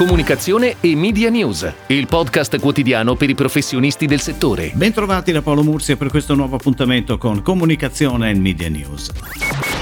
comunicazione e media news, il podcast quotidiano per i professionisti del settore. Bentrovati da Paolo Mursia per questo nuovo appuntamento con Comunicazione e Media News.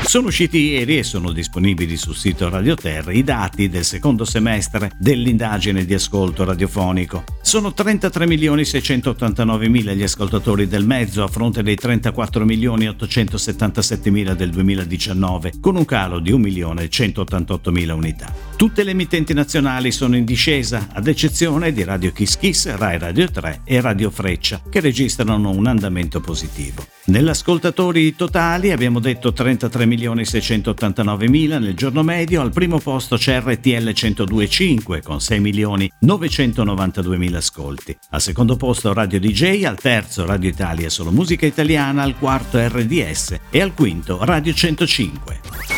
Sono usciti ieri e sono disponibili sul sito Radio Terra i dati del secondo semestre dell'indagine di ascolto radiofonico. Sono 33 milioni 689 mila gli ascoltatori del mezzo a fronte dei 34 milioni 877 mila del 2019, con un calo di 1 milione 188 mila unità. Tutte le emittenti nazionali sono in discesa, ad eccezione di Radio Kiss Kiss, Rai Radio 3 e Radio Freccia, che registrano un andamento positivo. Nell'ascoltatori totali abbiamo detto 33 milioni 689 mila nel giorno medio, al primo posto c'è RTL 102.5 con 6 milioni 992 mila ascolti, al secondo posto Radio DJ, al terzo Radio Italia solo musica italiana, al quarto RDS e al quinto Radio 105.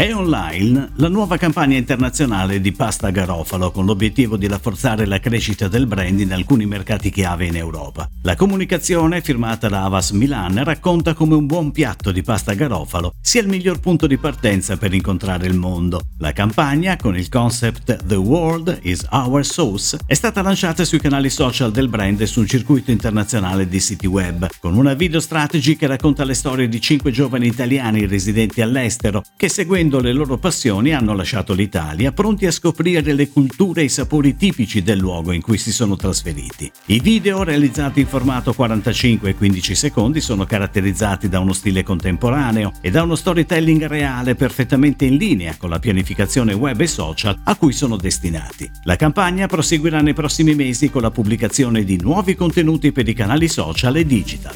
È online la nuova campagna internazionale di pasta garofalo con l'obiettivo di rafforzare la crescita del brand in alcuni mercati chiave in Europa. La comunicazione, firmata da Avas Milan, racconta come un buon piatto di pasta garofalo sia il miglior punto di partenza per incontrare il mondo. La campagna, con il concept The World is Our Sauce, è stata lanciata sui canali social del brand e su un circuito internazionale di siti web, con una video strategy che racconta le storie di cinque giovani italiani residenti all'estero che seguendo seguendo le loro passioni hanno lasciato l'Italia pronti a scoprire le culture e i sapori tipici del luogo in cui si sono trasferiti. I video realizzati in formato 45 e 15 secondi sono caratterizzati da uno stile contemporaneo e da uno storytelling reale perfettamente in linea con la pianificazione web e social a cui sono destinati. La campagna proseguirà nei prossimi mesi con la pubblicazione di nuovi contenuti per i canali social e digital.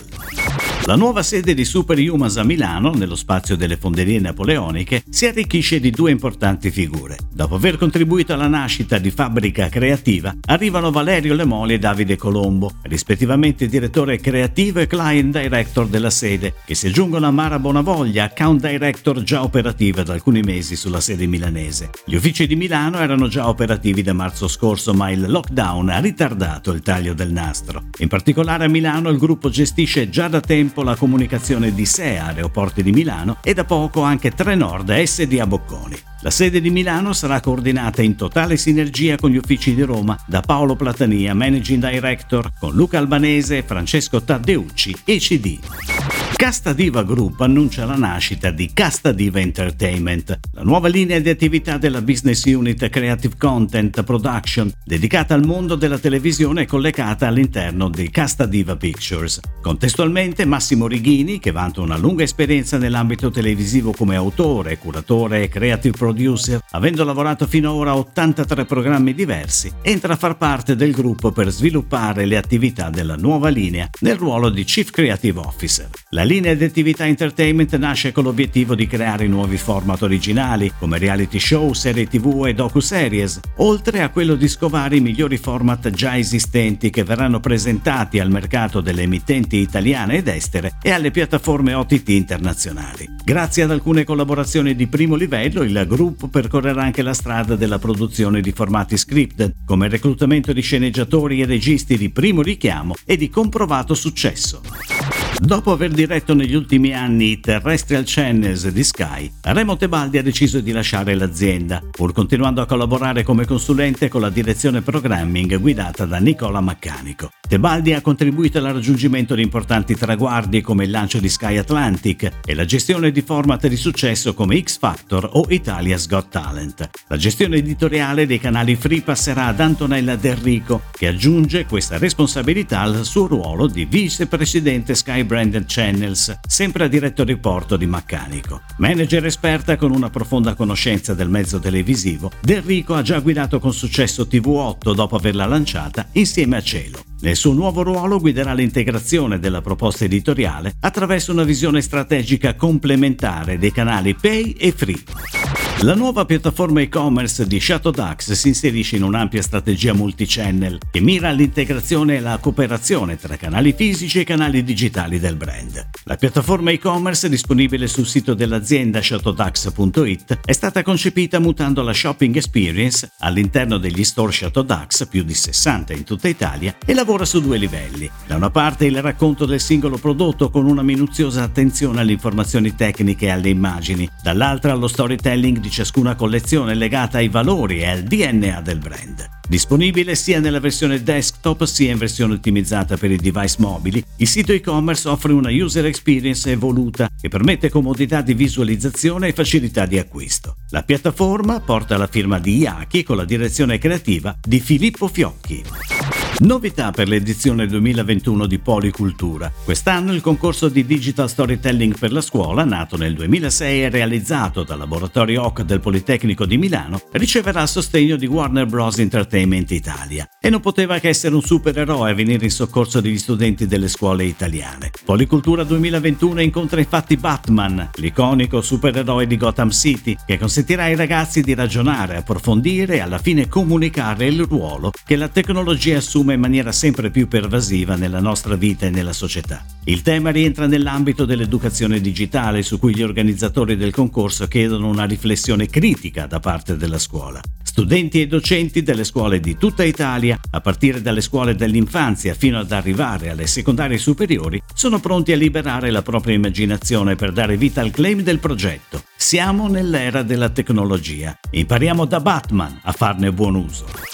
La nuova sede di Superhumans a Milano, nello spazio delle fonderie napoleoniche, si arricchisce di due importanti figure. Dopo aver contribuito alla nascita di Fabbrica Creativa, arrivano Valerio Lemoli e Davide Colombo, rispettivamente direttore creativo e client director della sede, che si aggiungono a Mara Bonavoglia, account director già operativa da alcuni mesi sulla sede milanese. Gli uffici di Milano erano già operativi da marzo scorso, ma il lockdown ha ritardato il taglio del nastro. In particolare a Milano il gruppo gestisce già da tempo tempo la comunicazione di SEA Aeroporti di Milano e da poco anche Trenord SD a Bocconi. La sede di Milano sarà coordinata in totale sinergia con gli uffici di Roma da Paolo Platania, Managing Director, con Luca Albanese e Francesco Taddeucci, ECD. Casta Diva Group annuncia la nascita di Casta Diva Entertainment, la nuova linea di attività della business unit Creative Content Production, dedicata al mondo della televisione e collegata all'interno di Casta Diva Pictures. Contestualmente Massimo Righini, che vanta una lunga esperienza nell'ambito televisivo come autore, curatore e creative producer, avendo lavorato finora a 83 programmi diversi, entra a far parte del gruppo per sviluppare le attività della nuova linea nel ruolo di Chief Creative Officer. La linea di attività entertainment nasce con l'obiettivo di creare nuovi format originali, come reality show, serie tv e docu-series, oltre a quello di scovare i migliori format già esistenti che verranno presentati al mercato delle emittenti italiane ed estere e alle piattaforme OTT internazionali. Grazie ad alcune collaborazioni di primo livello, il gruppo percorrerà anche la strada della produzione di formati scripted, come il reclutamento di sceneggiatori e registi di primo richiamo e di comprovato successo. Dopo aver diretto negli ultimi anni terrestrial channels di Sky, Remo Tebaldi ha deciso di lasciare l'azienda, pur continuando a collaborare come consulente con la direzione programming guidata da Nicola Maccanico. Tebaldi ha contribuito al raggiungimento di importanti traguardi come il lancio di Sky Atlantic e la gestione di format di successo come X Factor o Italia's Got Talent. La gestione editoriale dei canali free passerà ad Antonella Del Rico, che aggiunge questa responsabilità al suo ruolo di vicepresidente Sky Branded Channels, sempre a diretto riporto di Maccanico. Manager esperta con una profonda conoscenza del mezzo televisivo, Del Rico ha già guidato con successo TV8 dopo averla lanciata insieme a Cielo. Nel suo nuovo ruolo guiderà l'integrazione della proposta editoriale attraverso una visione strategica complementare dei canali pay e free. La nuova piattaforma e-commerce di Shadowdax si inserisce in un'ampia strategia multichannel che mira all'integrazione e alla cooperazione tra canali fisici e canali digitali del brand. La piattaforma e-commerce disponibile sul sito dell'azienda shadowdax.it è stata concepita mutando la shopping experience all'interno degli store Shadowdax, più di 60 in tutta Italia, e lavora su due livelli. Da una parte il racconto del singolo prodotto con una minuziosa attenzione alle informazioni tecniche e alle immagini, dall'altra lo storytelling di ciascuna collezione legata ai valori e al DNA del brand. Disponibile sia nella versione desktop sia in versione ottimizzata per i device mobili, il sito e-commerce offre una user experience evoluta che permette comodità di visualizzazione e facilità di acquisto. La piattaforma porta la firma di Iaki con la direzione creativa di Filippo Fiocchi. Novità per l'edizione 2021 di Policultura. Quest'anno il concorso di Digital Storytelling per la scuola, nato nel 2006 e realizzato dal laboratorio OC del Politecnico di Milano, riceverà il sostegno di Warner Bros. Entertainment Italia. E non poteva che essere un supereroe a venire in soccorso degli studenti delle scuole italiane. Policultura 2021 incontra infatti Batman, l'iconico supereroe di Gotham City, che consentirà ai ragazzi di ragionare, approfondire e alla fine comunicare il ruolo che la tecnologia assume assume in maniera sempre più pervasiva nella nostra vita e nella società. Il tema rientra nell'ambito dell'educazione digitale su cui gli organizzatori del concorso chiedono una riflessione critica da parte della scuola. Studenti e docenti delle scuole di tutta Italia, a partire dalle scuole dell'infanzia fino ad arrivare alle secondarie superiori, sono pronti a liberare la propria immaginazione per dare vita al claim del progetto. Siamo nell'era della tecnologia. Impariamo da Batman a farne buon uso.